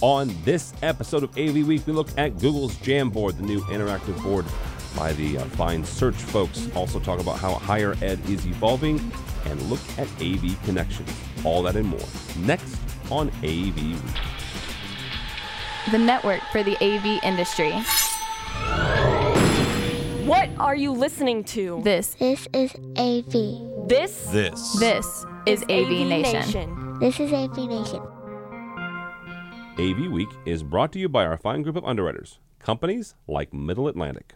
On this episode of AV Week, we look at Google's Jamboard, the new interactive board by the uh, fine search folks. Also, talk about how higher ed is evolving and look at AV connections. All that and more next on AV Week. The network for the AV industry. What are you listening to? This, This is AV. This This. this is AV, Nation. This is AV Nation. AV Week is brought to you by our fine group of underwriters, companies like Middle Atlantic.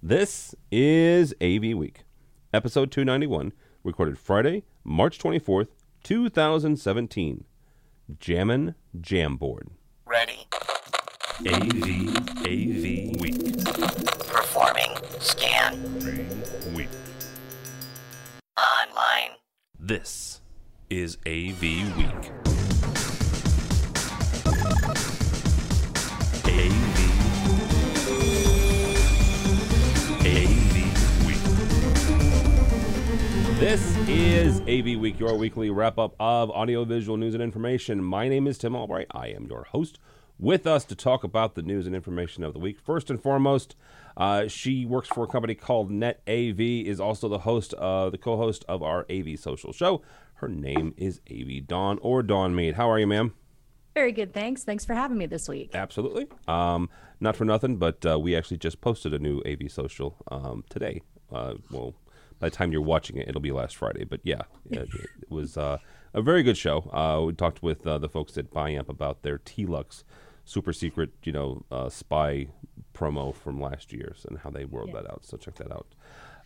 This is AV Week, episode 291, recorded Friday, March 24th, 2017. Jammin' Jamboard. Ready. AV AV Week. Performing. Scan. Week. Online. This is AV Week. Is AV Week, your weekly wrap up of audiovisual news and information. My name is Tim Albright. I am your host. With us to talk about the news and information of the week. First and foremost, uh, she works for a company called Net AV. Is also the host, uh, the co-host of our AV Social Show. Her name is AV Dawn or Dawn Meade. How are you, ma'am? Very good, thanks. Thanks for having me this week. Absolutely. Um, not for nothing, but uh, we actually just posted a new AV social um, today. Uh, well, by the time you're watching it, it'll be last Friday. But yeah, it, it was uh, a very good show. Uh, we talked with uh, the folks at Biamp about their T-Lux super secret, you know, uh, spy promo from last year's and how they rolled that out. So check that out.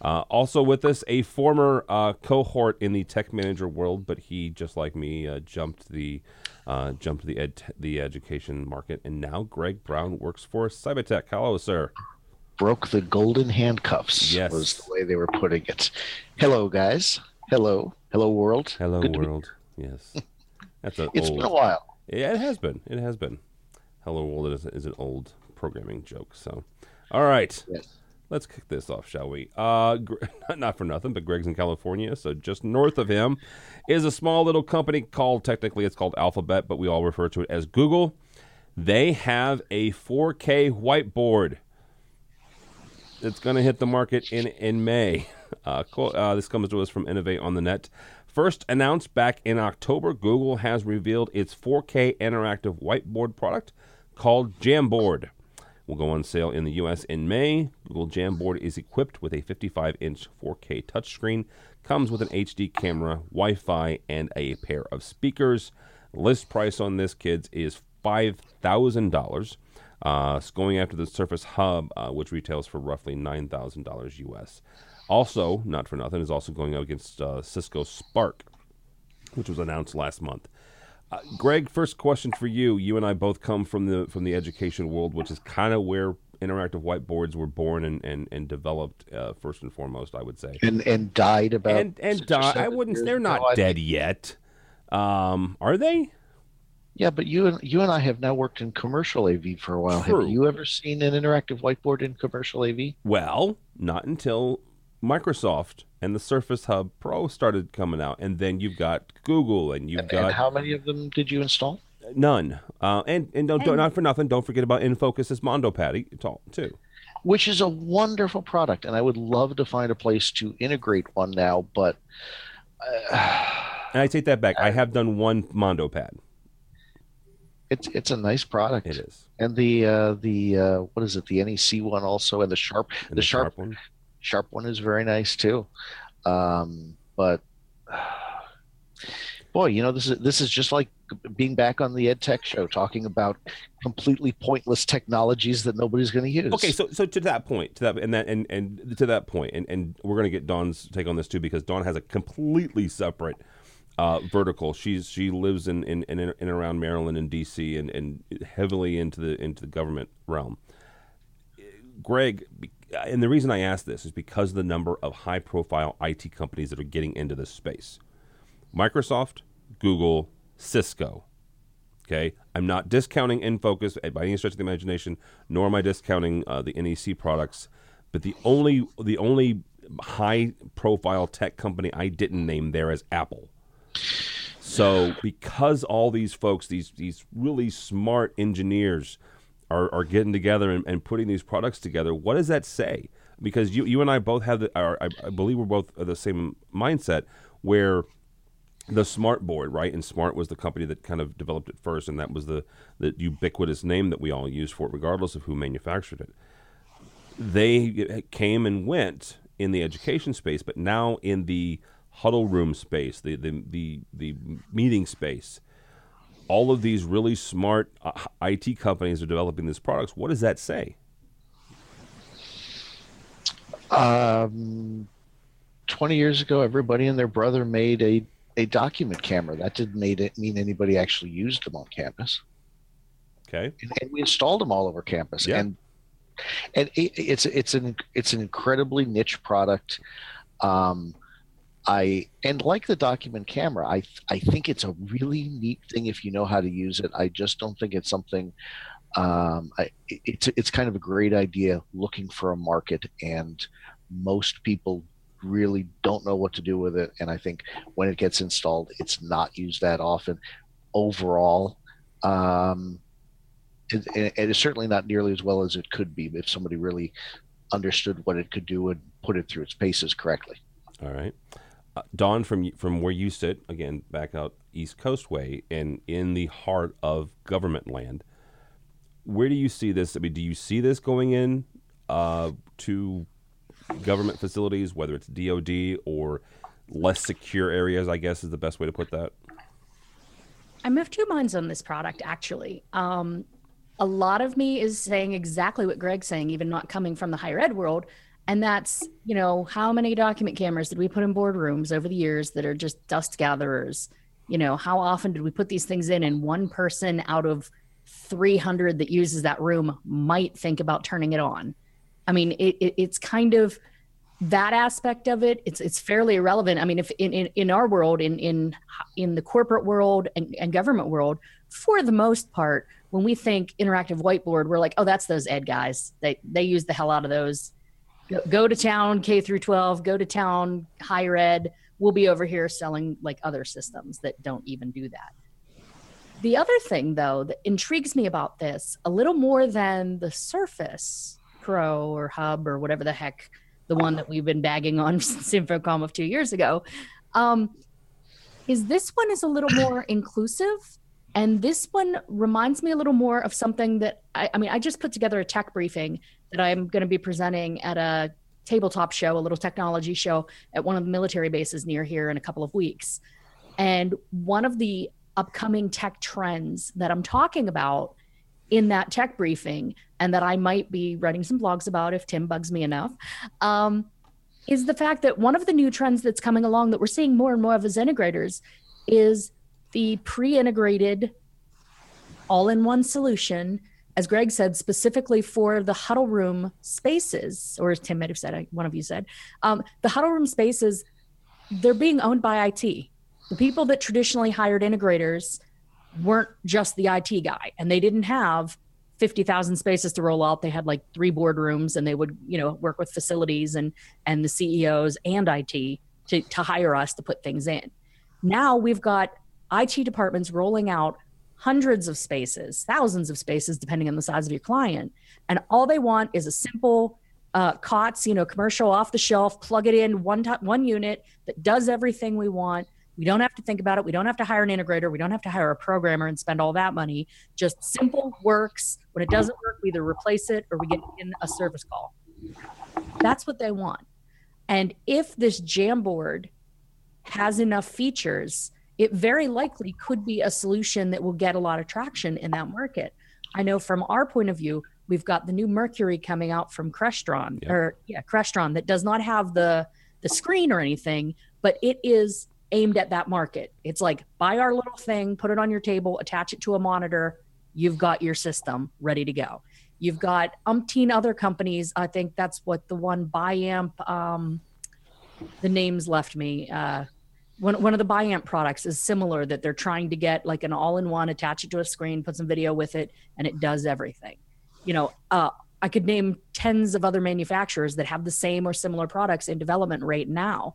Uh, also with us, a former uh, cohort in the tech manager world, but he, just like me, uh, jumped the uh, jumped the ed the education market, and now Greg Brown works for SybaTek. Hello, sir. Broke the golden handcuffs Yes. was the way they were putting it hello guys hello hello world Hello, Good world. Yes, that's a it's old. been a while Yeah, it has been. It has been. Hello World is, is an old programming joke. So, all right, yes let's kick this off, shall we? Uh, not for nothing, but Greg's in California, so just north of him is a small little company called. Technically, it's called Alphabet, but we all refer to it as Google. They have a 4K whiteboard. It's going to hit the market in in May. Uh, uh, this comes to us from Innovate on the Net. First announced back in October, Google has revealed its 4K interactive whiteboard product called Jamboard. Will go on sale in the U.S. in May. Google Jamboard is equipped with a 55-inch 4K touchscreen, comes with an HD camera, Wi-Fi, and a pair of speakers. List price on this, kids, is five thousand dollars. Uh, going after the Surface Hub, uh, which retails for roughly nine thousand dollars US. Also, not for nothing, is also going up against uh, Cisco Spark, which was announced last month. Uh, Greg, first question for you. You and I both come from the from the education world, which is kind of where interactive whiteboards were born and and, and developed uh, first and foremost. I would say, and and died about and and six or di- I wouldn't. They're not I dead think. yet. Um, are they? Yeah but you and you and i have now worked in commercial av for a while True. have you ever seen an interactive whiteboard in commercial av Well, not until Microsoft and the Surface Hub Pro started coming out, and then you've got Google, and you've and, got and how many of them did you install none. Uh, and and don't, don't- not for nothing, don't forget about InFocus's Mondo Pad too. too. which is a wonderful product and i would love to find a place to integrate one now but uh, And I take that back. I have done one Mondo Pad. It's it's a nice product. It is. And the uh the uh what is it? The nec one also and the sharp And the, sharp, one. sharp one is very nice too. Um but boy you know this is this is just like being back on the ed tech show talking about completely pointless technologies that nobody's going to use. Okay, so so to that point, to that and that and and to that point, and and we're gonna get Dawn's take on this too because Dawn has a completely separate uh, vertical. She's she lives in in, in in and around Maryland and D.C. and and heavily into the into the government realm. Greg, and the reason I ask this is because of the number of high profile IT companies that are getting into this space. Microsoft, Google, Cisco. Okay, I'm not discounting InFocus by any stretch of the imagination, nor am I discounting uh, the NEC products. But the only the only high profile tech company I didn't name there is Apple. So because all these folks, these these really smart engineers, are, are getting together and, and putting these products together, what does that say? Because you you and I both have the, I, I believe we're both the same mindset where the smart board right and smart was the company that kind of developed it first and that was the, the ubiquitous name that we all use for it regardless of who manufactured it they came and went in the education space but now in the huddle room space the the the, the meeting space all of these really smart uh, IT companies are developing these products what does that say Um, 20 years ago, everybody and their brother made a, a document camera. That didn't made it mean anybody actually used them on campus. okay And, and we installed them all over campus. Yeah. And and it, it's it's an it's an incredibly niche product. Um, I and like the document camera, I I think it's a really neat thing if you know how to use it. I just don't think it's something. Um, I, it's it's kind of a great idea looking for a market, and most people really don't know what to do with it. And I think when it gets installed, it's not used that often. Overall, um, it, it is certainly not nearly as well as it could be if somebody really understood what it could do and put it through its paces correctly. All right. Dawn, from from where you sit, again, back out East Coast way, and in the heart of government land, where do you see this? I mean, do you see this going in uh, to government facilities, whether it's DoD or less secure areas? I guess is the best way to put that. I'm of two minds on this product, actually. Um, a lot of me is saying exactly what Greg's saying, even not coming from the higher ed world. And that's, you know, how many document cameras did we put in boardrooms over the years that are just dust gatherers? You know, how often did we put these things in and one person out of 300 that uses that room might think about turning it on? I mean, it, it, it's kind of that aspect of it it's it's fairly irrelevant i mean if in in, in our world in in in the corporate world and, and government world for the most part when we think interactive whiteboard we're like oh that's those ed guys they they use the hell out of those go, go to town k through 12 go to town higher ed. We'll be over here selling like other systems that don't even do that. The other thing though that intrigues me about this a little more than the surface pro or hub or whatever the heck the one that we've been bagging on since InfoComm of two years ago um, is this one is a little more inclusive and this one reminds me a little more of something that I, I mean i just put together a tech briefing that i'm going to be presenting at a tabletop show a little technology show at one of the military bases near here in a couple of weeks. And one of the upcoming tech trends that i'm talking about in that tech briefing and that I might be writing some blogs about if Tim bugs me enough, um, is the fact that one of the new trends that's coming along that we're seeing more and more of as integrators is the pre integrated all in one solution, as Greg said, specifically for the huddle room spaces, or as Tim might have said, one of you said, um, the huddle room spaces, they're being owned by IT. The people that traditionally hired integrators weren't just the IT guy and they didn't have 50,000 spaces to roll out. They had like three boardrooms and they would, you know, work with facilities and and the CEOs and IT to, to hire us to put things in. Now we've got IT departments rolling out hundreds of spaces, thousands of spaces, depending on the size of your client. And all they want is a simple uh, COTS, you know, commercial off the shelf, plug it in one time, one unit that does everything we want. We don't have to think about it. We don't have to hire an integrator. We don't have to hire a programmer and spend all that money. Just simple works. When it doesn't work, we either replace it or we get in a service call. That's what they want. And if this Jamboard has enough features, it very likely could be a solution that will get a lot of traction in that market. I know from our point of view, we've got the new Mercury coming out from Crestron or yeah, Crestron that does not have the the screen or anything, but it is aimed at that market. It's like buy our little thing, put it on your table, attach it to a monitor, you've got your system ready to go. You've got umpteen other companies. I think that's what the one Biamp, um, the names left me. Uh, one, one of the Biamp products is similar that they're trying to get like an all-in-one, attach it to a screen, put some video with it, and it does everything. You know, uh, I could name tens of other manufacturers that have the same or similar products in development right now.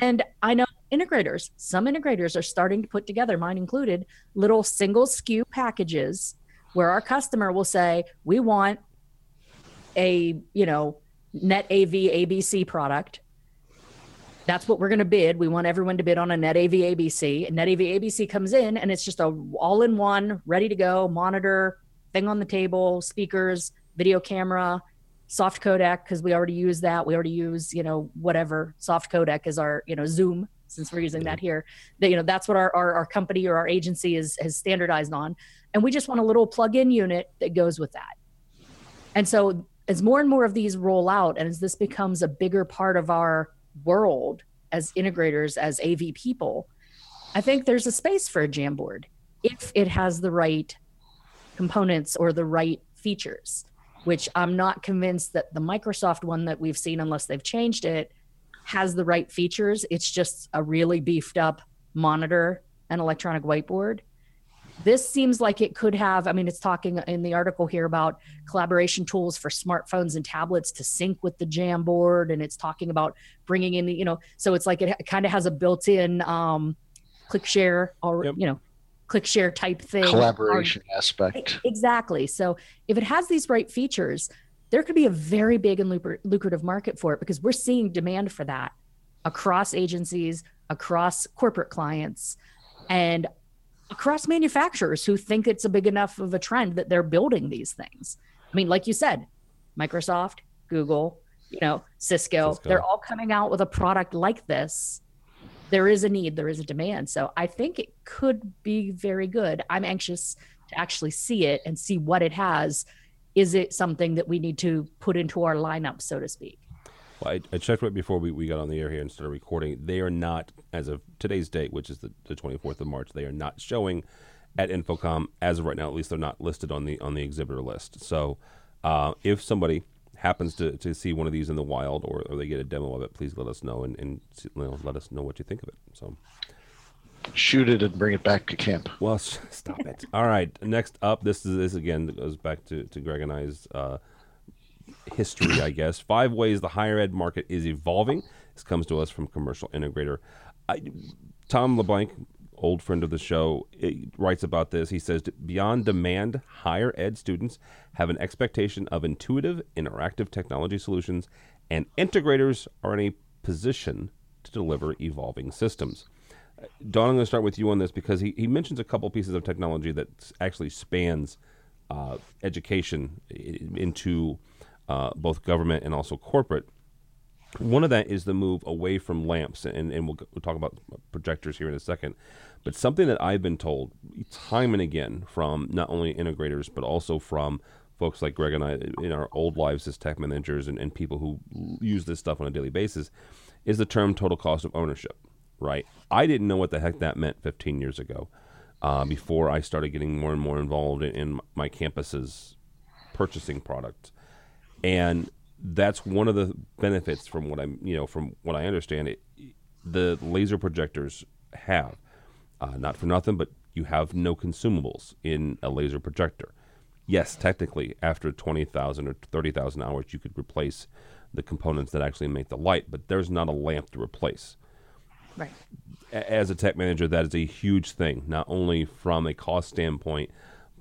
And I know integrators, some integrators are starting to put together, mine included, little single SKU packages where our customer will say, we want a, you know, net AV ABC product. That's what we're going to bid. We want everyone to bid on a net AV ABC. And net AV ABC comes in and it's just a all in one, ready to go monitor, thing on the table, speakers, video camera, soft codec because we already use that. We already use, you know, whatever soft codec is our, you know, Zoom since we're using that here. That you know, that's what our, our our company or our agency is has standardized on, and we just want a little plug-in unit that goes with that. And so as more and more of these roll out, and as this becomes a bigger part of our world as integrators, as AV people, I think there's a space for a Jamboard if it has the right components or the right features which I'm not convinced that the Microsoft one that we've seen, unless they've changed it, has the right features. It's just a really beefed up monitor and electronic whiteboard. This seems like it could have, I mean, it's talking in the article here about collaboration tools for smartphones and tablets to sync with the Jamboard. And it's talking about bringing in the, you know, so it's like it kind of has a built in um, click share or, Yep. you know, click share type thing. Collaboration aspect. Exactly. So if it has these right features, there could be a very big and lucrative market for it because we're seeing demand for that across agencies, across corporate clients, and across manufacturers who think it's a big enough of a trend that they're building these things. I mean, like you said, Microsoft, Google, you know, Cisco, Cisco. they're all coming out with a product like this. There is a need, there is a demand. So I think it could be very good. I'm anxious to actually see it and see what it has. Is it something that we need to put into our lineup, so to speak? Well, I, I checked right before we, we got on the air here and started recording. They are not, as of today's date, which is the, the 24th of March, they are not showing at InfoComm as of right now. At least they're not listed on the on the exhibitor list. So, uh, if somebody happens to, to see one of these in the wild or, or they get a demo of it, please let us know and, and you know, let us know what you think of it. So, Shoot it and bring it back to camp. well, stop it. All right. Next up, this is this again that goes back to, to Greg and I's uh, history, I guess. Five ways the higher ed market is evolving. This comes to us from Commercial Integrator. I, Tom LeBlanc, old friend of the show, eh, writes about this. He says, beyond demand, higher ed students have an expectation of intuitive, interactive technology solutions, and integrators are in a position to deliver evolving systems. Dawn, I'm going to start with you on this because he, he mentions a couple pieces of technology that actually spans uh, education into uh, both government and also corporate. One of that is the move away from lamps, and, and we'll, we'll talk about projectors here in a second. But something that I've been told time and again from not only integrators, but also from folks like Greg and I in our old lives as tech managers and, and people who use this stuff on a daily basis is the term total cost of ownership, right? I didn't know what the heck that meant 15 years ago uh, before I started getting more and more involved in, in my campus's purchasing product and that's one of the benefits from what I'm, you know, from what I understand it. The laser projectors have, uh, not for nothing, but you have no consumables in a laser projector. Yes, technically, after twenty thousand or thirty thousand hours, you could replace the components that actually make the light, but there's not a lamp to replace Right. a- as a tech manager, that is a huge thing, not only from a cost standpoint,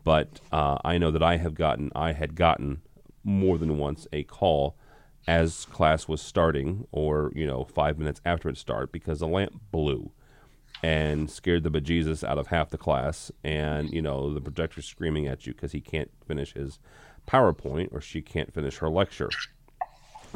but uh, I know that I have gotten, I had gotten more than once a call as class was starting, or you know, five minutes after it started, because the lamp blew and scared the bejesus out of half the class, and you know, the projector screaming at you because he can't finish his PowerPoint or she can't finish her lecture.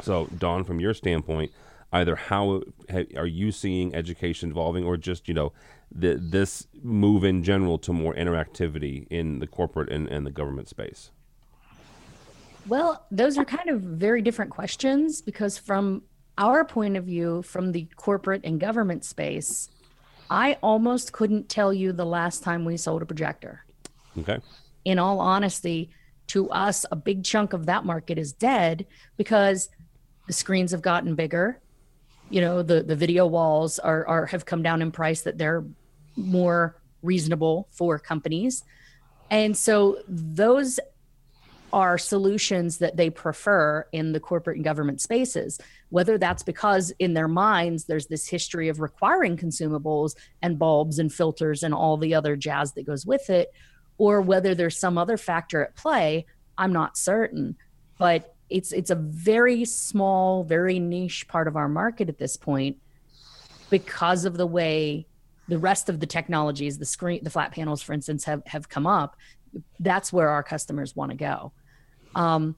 So, Dawn, from your standpoint, either how ha, are you seeing education evolving, or just you know, the, this move in general to more interactivity in the corporate and, and the government space? Well, those are kind of very different questions because, from our point of view, from the corporate and government space, I almost couldn't tell you the last time we sold a projector. Okay, In all honesty, to us, a big chunk of that market is dead because the screens have gotten bigger. You know, the, the video walls are, are have come down in price that they're more reasonable for companies. And so those are solutions that they prefer in the corporate and government spaces. Whether that's because in their minds there's this history of requiring consumables and bulbs and filters and all the other jazz that goes with it, or whether there's some other factor at play, I'm not certain. But it's it's a very small, very niche part of our market at this point because of the way the rest of the technologies, the screen, the flat panels, for instance, have have come up. That's where our customers want to go. Um,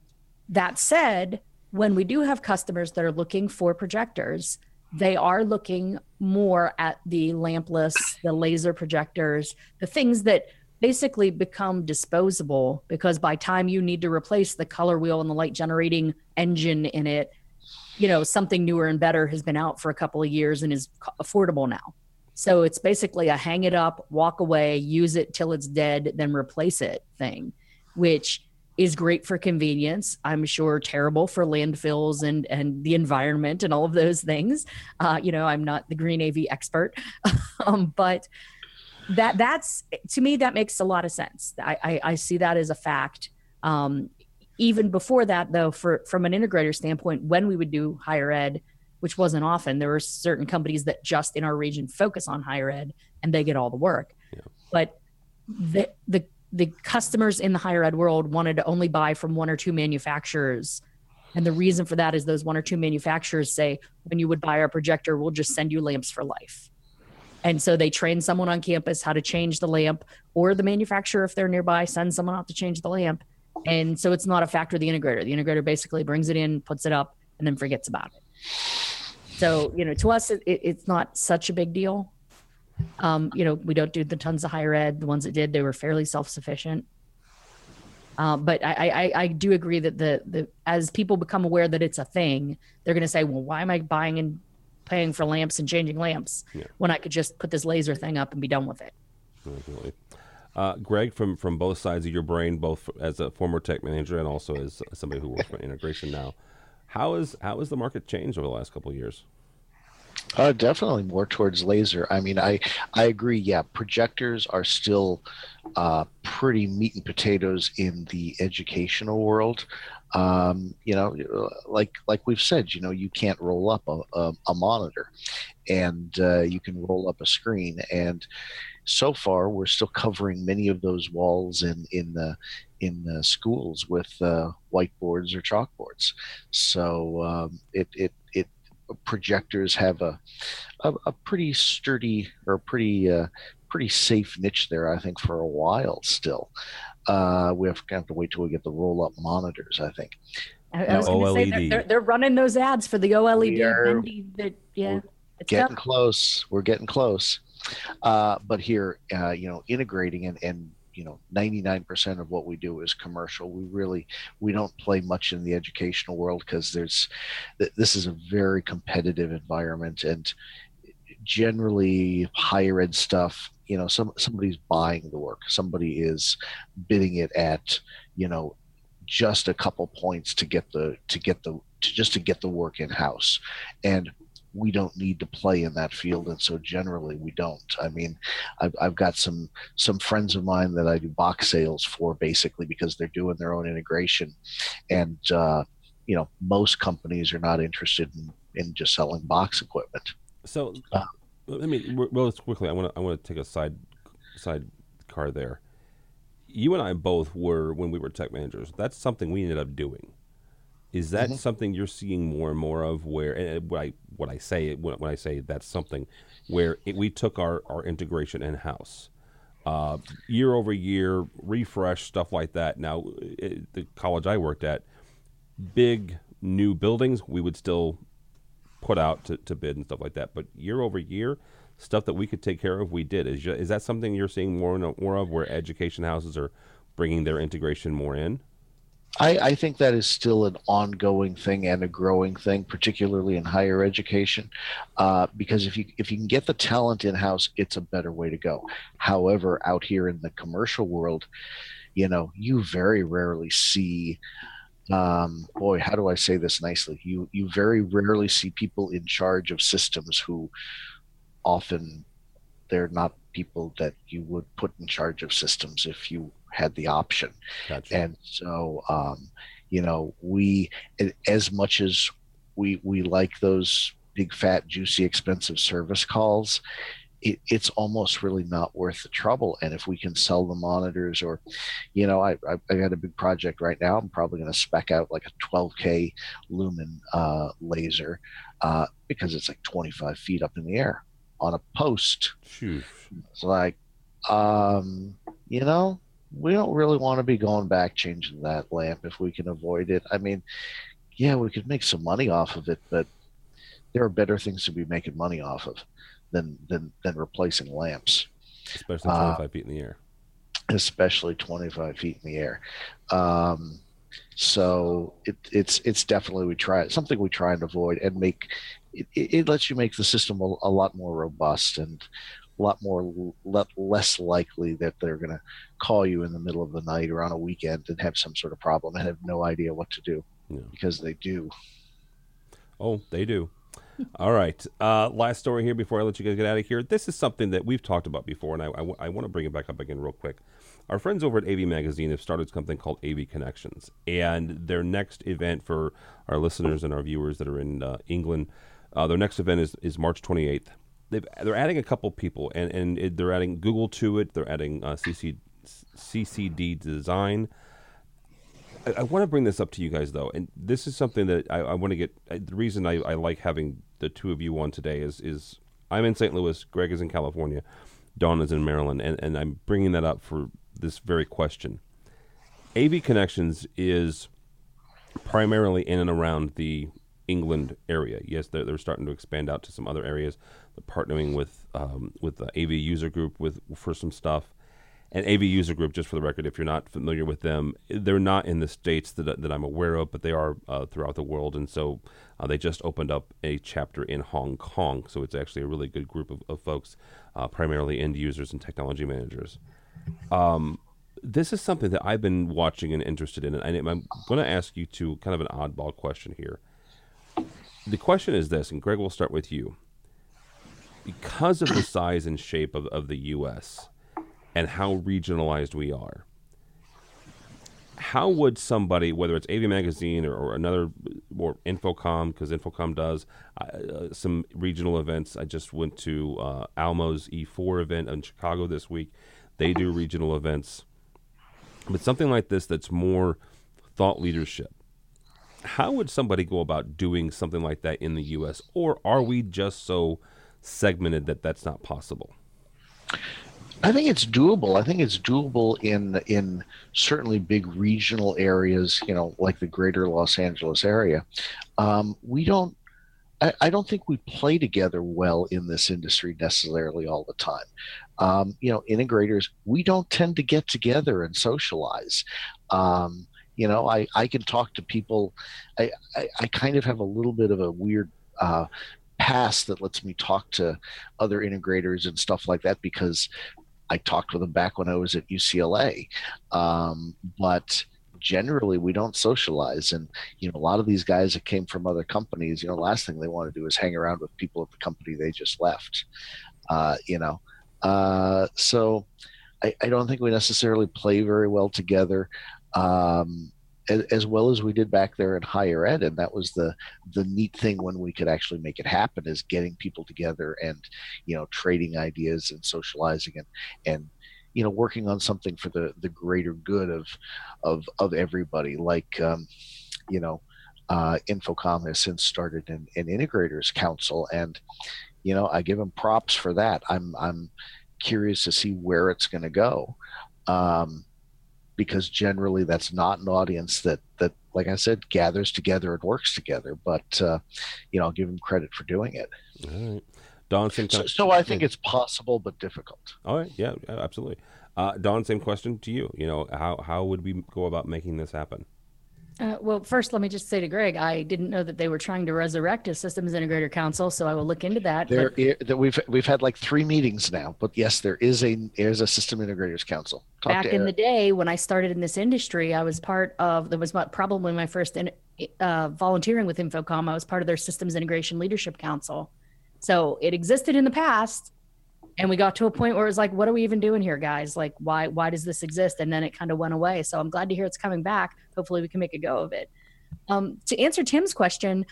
that said, when we do have customers that are looking for projectors, they are looking more at the lampless, the laser projectors, the things that basically become disposable because by time you need to replace the color wheel and the light generating engine in it, you know, something newer and better has been out for a couple of years and is affordable now. So it's basically a hang it up, walk away, use it till it's dead, then replace it thing, which is great for convenience. I'm sure terrible for landfills and and the environment and all of those things. Uh, you know, I'm not the green AV expert, um, but that that's to me that makes a lot of sense. I I, I see that as a fact. Um, even before that, though, for from an integrator standpoint, when we would do higher ed, which wasn't often, there were certain companies that just in our region focus on higher ed and they get all the work. Yeah. But the the the customers in the higher ed world wanted to only buy from one or two manufacturers. And the reason for that is those one or two manufacturers say, when you would buy our projector, we'll just send you lamps for life. And so they train someone on campus how to change the lamp, or the manufacturer, if they're nearby, sends someone out to change the lamp. And so it's not a factor of the integrator. The integrator basically brings it in, puts it up, and then forgets about it. So, you know, to us, it, it's not such a big deal. Um, you know, we don't do the tons of higher ed. The ones that did, they were fairly self sufficient. Uh, but I, I, I do agree that the the as people become aware that it's a thing, they're going to say, well, why am I buying and paying for lamps and changing lamps yeah. when I could just put this laser thing up and be done with it? Definitely. Uh, Greg, from from both sides of your brain, both as a former tech manager and also as somebody who works for integration now, how is how has the market changed over the last couple of years? Uh, definitely more towards laser. I mean, I I agree. Yeah, projectors are still uh, pretty meat and potatoes in the educational world. Um, you know, like like we've said, you know, you can't roll up a, a, a monitor, and uh, you can roll up a screen. And so far, we're still covering many of those walls in in the in the schools with uh, whiteboards or chalkboards. So um, it it it projectors have a, a, a pretty sturdy or pretty uh, pretty safe niche there, I think, for a while still. Uh, we have, to wait till we get the roll up monitors, I think. I, I was going to say they're, they're, they're, running those ads for the OLED. Are, yeah, getting close. We're getting close. Uh, but here, uh, you know, integrating and, and you know 99% of what we do is commercial. We really we don't play much in the educational world because there's this is a very competitive environment and generally higher ed stuff you know some somebody's buying the work. Somebody is bidding it at you know just a couple points to get the to get the to just to get the work in house and we don't need to play in that field and so generally we don't. I mean I've, I've got some some friends of mine that i do box sales for basically because they're doing their own integration. And uh, you know most companies are not interested in, in just selling box equipment. So uh, let me real quickly i want to i want to take a side side car there. You and i both were when we were tech managers that's something we ended up doing is that mm-hmm. something you're seeing more and more of? Where and what I what I say when, when I say that's something where it, we took our our integration in house, uh, year over year, refresh stuff like that. Now, it, the college I worked at, big new buildings, we would still put out to, to bid and stuff like that. But year over year, stuff that we could take care of, we did. Is is that something you're seeing more and more of, where education houses are bringing their integration more in? I, I, think that is still an ongoing thing and a growing thing, particularly in higher education, uh, because if you if you can get the talent in house, it's a better way to go. However, out here in the commercial world, you know, you very rarely see. Um, boy, how do I say this nicely? You you very rarely see people in charge of systems who often they're not people that you would put in charge of systems if you had the option. Gotcha. And so, um, you know, we as much as we we like those big, fat, juicy, expensive service calls. It, it's almost really not worth the trouble. And if we can sell the monitors, or, you know, I, I, I got a big project right now. I'm probably going to spec out like a 12K lumen uh, laser uh, because it's like 25 feet up in the air on a post. Phew. It's like, um, you know, we don't really want to be going back changing that lamp if we can avoid it. I mean, yeah, we could make some money off of it, but there are better things to be making money off of than than than replacing lamps, Especially Uh, 25 feet in the air. especially 25 feet in the air. Um, so it, it's it's definitely we try something we try and avoid and make it, it it lets you make the system a, a lot more robust and a lot more le- less likely that they're going to call you in the middle of the night or on a weekend and have some sort of problem and have no idea what to do Yeah. because they do. Oh, they do. All right. Uh, last story here before I let you guys get out of here. This is something that we've talked about before, and I, I, want to bring it back up again real quick. Our friends over at AV Magazine have started something called AV Connections, and their next event for our listeners and our viewers that are in uh, England, uh, their next event is, is March 28th. They've, they're adding a couple people, and, and it, they're adding Google to it. They're adding uh, CC, CCD Design. I, I want to bring this up to you guys though, and this is something that I, I want to get. The reason I, I like having the two of you on today is is I'm in St. Louis, Greg is in California, Dawn is in Maryland, and, and I'm bringing that up for this very question. AV Connections is primarily in and around the England area. Yes, they're, they're starting to expand out to some other areas. Partnering with um, with the AV User Group with for some stuff. And AV User Group, just for the record, if you're not familiar with them, they're not in the states that, that I'm aware of, but they are uh, throughout the world. And so uh, they just opened up a chapter in Hong Kong. So it's actually a really good group of, of folks, uh, primarily end users and technology managers. Um, this is something that I've been watching and interested in. And I'm going to ask you to kind of an oddball question here. The question is this, and Greg, we'll start with you. Because of the size and shape of, of the U.S., and how regionalized we are. How would somebody, whether it's AV Magazine or, or another, or InfoComm, because InfoComm does uh, some regional events. I just went to uh, Almo's E4 event in Chicago this week. They do regional events. But something like this that's more thought leadership. How would somebody go about doing something like that in the U.S., or are we just so segmented that that's not possible? I think it's doable. I think it's doable in in certainly big regional areas, you know, like the greater Los Angeles area. Um, we don't. I, I, don't think we play together well in this industry necessarily all the time. Um, you know, integrators, we don't tend to get together and socialize. Um, you know, I, I can talk to people. I, I, I kind of have a little bit of a weird uh, past that lets me talk to other integrators and stuff like that because I talked with them back when I was at UCLA. Um, but generally, we don't socialize. And, you know, a lot of these guys that came from other companies, you know, last thing they want to do is hang around with people at the company they just left, uh, you know. Uh, so I, I, don't think we necessarily play very well together. Um, as, as, well as we did back there in higher ed and that was the the neat thing when we could actually make it happen is getting people together and you know trading ideas and socializing and and you know working on something for the the greater good of of of everybody. Like um, you know uh, InfoComm has since started an, an integrators council and you know i give them props for that. I'm i'm curious to see where it's going to go. Um, because generally that's not an audience that that like i said gathers together and works together but uh, you know i'll give them credit for doing it. All right don same so, so i think it's possible but difficult. All right yeah absolutely. Uh, Dawn same question to you. You know how how would we go about making this happen uh, well, first, let me just say to Greg, I didn't know that they were trying to resurrect a systems integrator council, so I will look into that. There, but, we've we've had like three meetings now, but yes, there is a there's a system integrators council. Talk back in the day when I started in this industry, I was part of. There was probably my first in, uh, volunteering with InfoComm. I was part of their systems integration leadership council, so it existed in the past. And we got to a point where it was like what are we even doing here guys? Like why why does this exist? And then it kind of went away. So i'm glad to hear it's coming back. Hopefully we can make a go of it. Um, to answer tim's question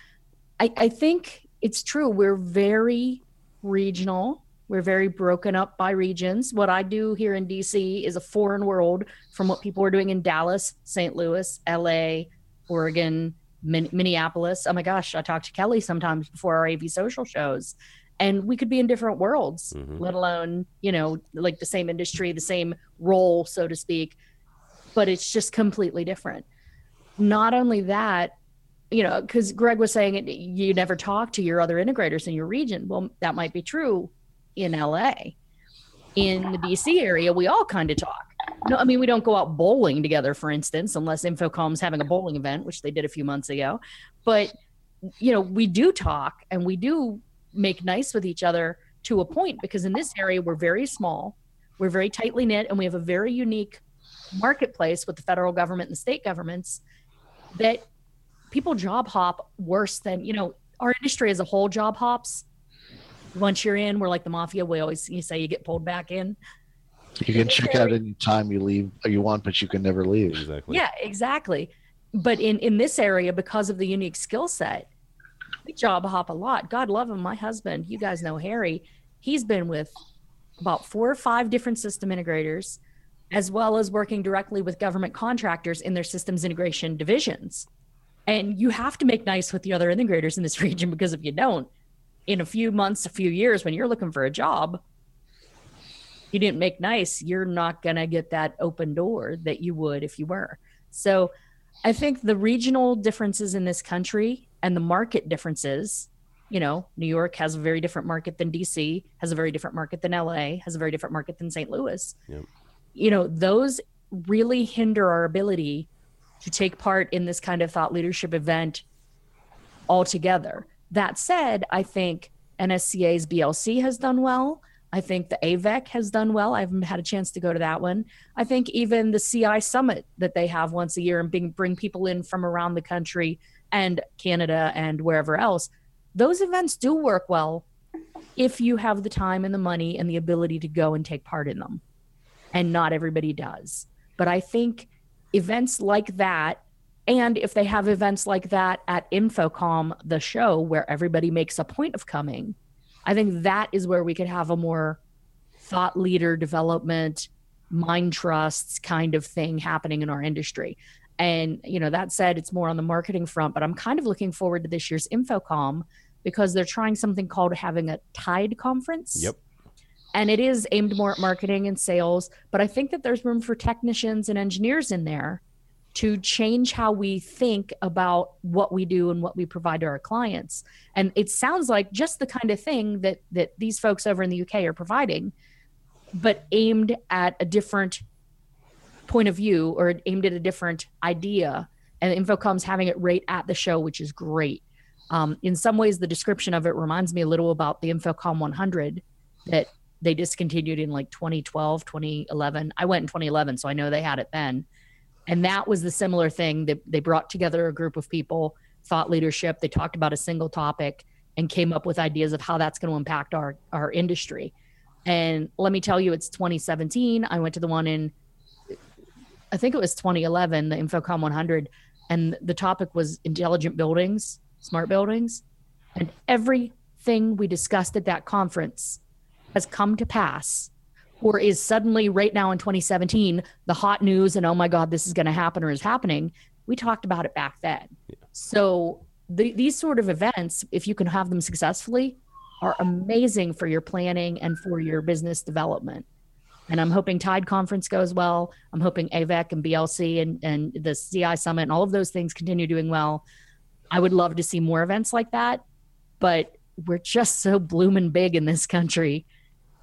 I, I think it's true. We're very regional. We're very broken up by regions. What i do here in dc is a foreign world from what people are doing in dallas st louis la oregon Min- minneapolis. Oh my gosh i talk to kelly sometimes before our av social shows and we could be in different worlds Mhm. let alone you know like the same industry the same role so to speak. But it's just completely different. Not only that you know because greg was saying it, you never talk to your other integrators in your region. Well that might be true in la in the dc area we all kind of talk. No i mean we don't go out bowling together for instance unless InfoComm's having a bowling event which they did a few months ago. But you know we do talk and we do make nice with each other to a point because in this area we're very small we're very tightly knit and we have a very unique marketplace with the federal government and the state governments that people job hop worse than you know our industry as a whole job hops once you're in we're like the mafia we always you say you get pulled back in You can check out any time you leave you want, but you can never leave. Exactly. yeah exactly but in in this area because of the unique skill set we job hop a lot. God love him my husband you guys know harry. He's been with about four or five different system integrators as well as working directly with government contractors in their systems integration divisions. And you have to make nice with the other integrators in this region because if you don't in a few months a few years when you're looking for a job you didn't make nice you're not going to get that open door that you would if you were. So I think the regional differences in this country and the market differences, you know, New York has a very different market than DC, has a very different market than LA, has a very different market than St. Louis. Yep. You know, those really hinder our ability to take part in this kind of thought leadership event altogether. That said, I think NSCA's BLC has done well. I think the AVEC has done well. I haven't had a chance to go to that one. I think even the CI summit that they have once a year and bring, bring people in from around the country and Canada and wherever else, those events do work well if you have the time and the money and the ability to go and take part in them. And not everybody does. But I think events like that, and if they have events like that at InfoComm, the show where everybody makes a point of coming, I think that is where we could have a more thought leader development, mind trusts kind of thing happening in our industry. And, you know, that said, it's more on the marketing front, but I'm kind of looking forward to this year's InfoComm because they're trying something called having a Tide conference. Yep. And it is aimed more at marketing and sales, but I think that there's room for technicians and engineers in there to change how we think about what we do and what we provide to our clients. And it sounds like just the kind of thing that that these folks over in the UK are providing, but aimed at a different point of view or aimed at a different idea. And InfoComm's having it right at the show, which is great. Um, in some ways, the description of it reminds me a little about the InfoComm 100 that they discontinued in like 2012, 2011. I went in 2011, so I know they had it then. And that was the similar thing that they brought together a group of people, thought leadership. They talked about a single topic and came up with ideas of how that's going to impact our our industry. And let me tell you, it's 2017. I went to the one in, I think it was 2011, the InfoComm 100, and the topic was intelligent buildings, smart buildings, and everything we discussed at that conference has come to pass or is suddenly right now in 2017 the hot news and oh my god this is going to happen or is happening. We talked about it back then. So the, these sort of events if you can have them successfully are amazing for your planning and for your business development and i'm hoping tide conference goes well i'm hoping avec and blc and, and the ci summit and all of those things continue doing well i would love to see more events like that but we're just so blooming big in this country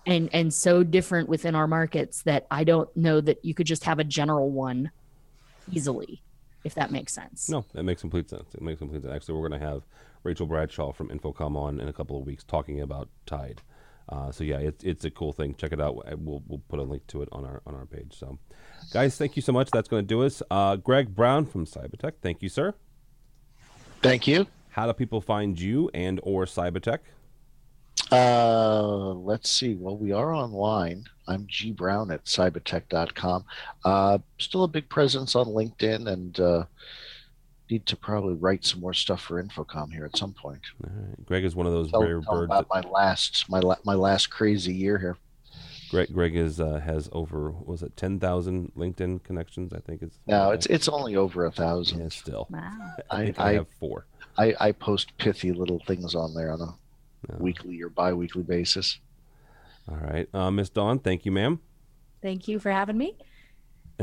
and and so different within our markets that I don't know that you could just have a general one easily, if that makes sense. No, that makes complete sense. It makes complete sense. Actually, we're going to have Rachel Bradshaw from InfoComm on in a couple of weeks talking about Tide. Uh, so yeah, it's it's a cool thing. Check it out. We'll we'll put a link to it on our on our page. So, guys, thank you so much. That's going to do us. Uh, Greg Brown from SybaTek. Thank you, sir. Thank you. How do people find you and or SybaTek? Uh, let's see. Well, we are online. I'm G Brown at sybatek.com. Uh, still a big presence on LinkedIn and uh, need to probably write some more stuff for InfoComm here at some point. All right. Greg is one of those Tell, rare tell birds. about That, my last my la- my last crazy year here. Greg, Greg is uh, has over was it ten thousand LinkedIn connections? I think it's No, it's it's only over a thousand. yeah, still. Wow. I, I, I, I, have four. I I post pithy little things on there on a No. weekly or bi-weekly basis. All right, uh, Miss Dawn, thank you, ma'am. Thank you for having me.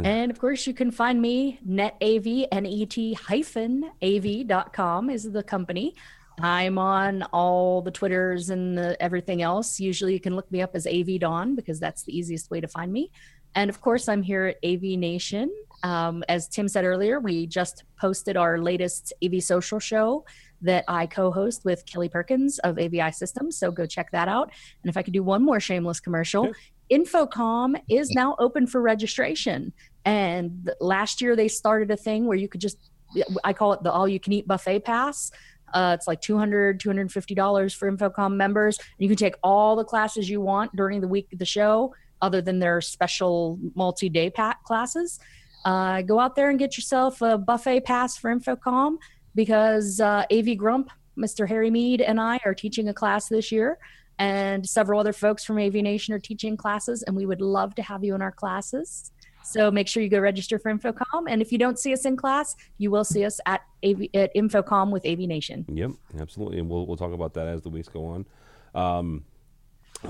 And- of course, you can find me netav, N-E-T hyphen av.com is the company. I'm on all the Twitters and the everything else. Usually you can look me up as AV Dawn because that's the easiest way to find me. And of course, I'm here at AV Nation. Um, as Tim said earlier, we just posted our latest AV social show that I co host with Kelly Perkins of AVI Systems. So go check that out. And if I could do one more shameless commercial, InfoComm is now open for registration. And last year they started a thing where you could just, I call it the all you can eat buffet pass. Uh, it's like $200, $250 for InfoComm members. You can take all the classes you want during the week of the show, other than their special multi day pack classes. Uh, go out there and get yourself a buffet pass for InfoComm because uh, AV Grump, Mr. Harry Mead, and I are teaching a class this year and several other folks from AV Nation are teaching classes, and we would love to have you in our classes. So make sure you go register for InfoComm, and if you don't see us in class, you will see us at AV, at InfoComm with AV Nation. Yep, absolutely, and we'll we'll talk about that as the weeks go on. Um,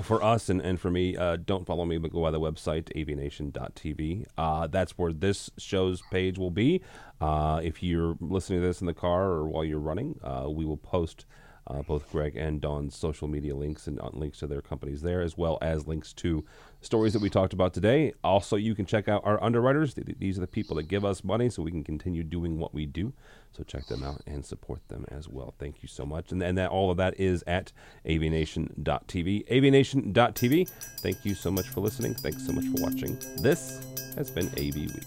for us and, and for me, uh, don't follow me, but go by the website avnation.tv. Uh, that's where this show's page will be. Uh, if you're listening to this in the car or while you're running, uh, we will post. Uh, both Greg and Dawn's social media links and uh, links to their companies there, as well as links to stories that we talked about today. Also, you can check out our underwriters. These are the people that give us money so we can continue doing what we do. So check them out and support them as well. Thank you so much. And, and that all of that is at avnation.tv. Avnation.tv. Thank you so much for listening. Thanks so much for watching. This has been AV Week.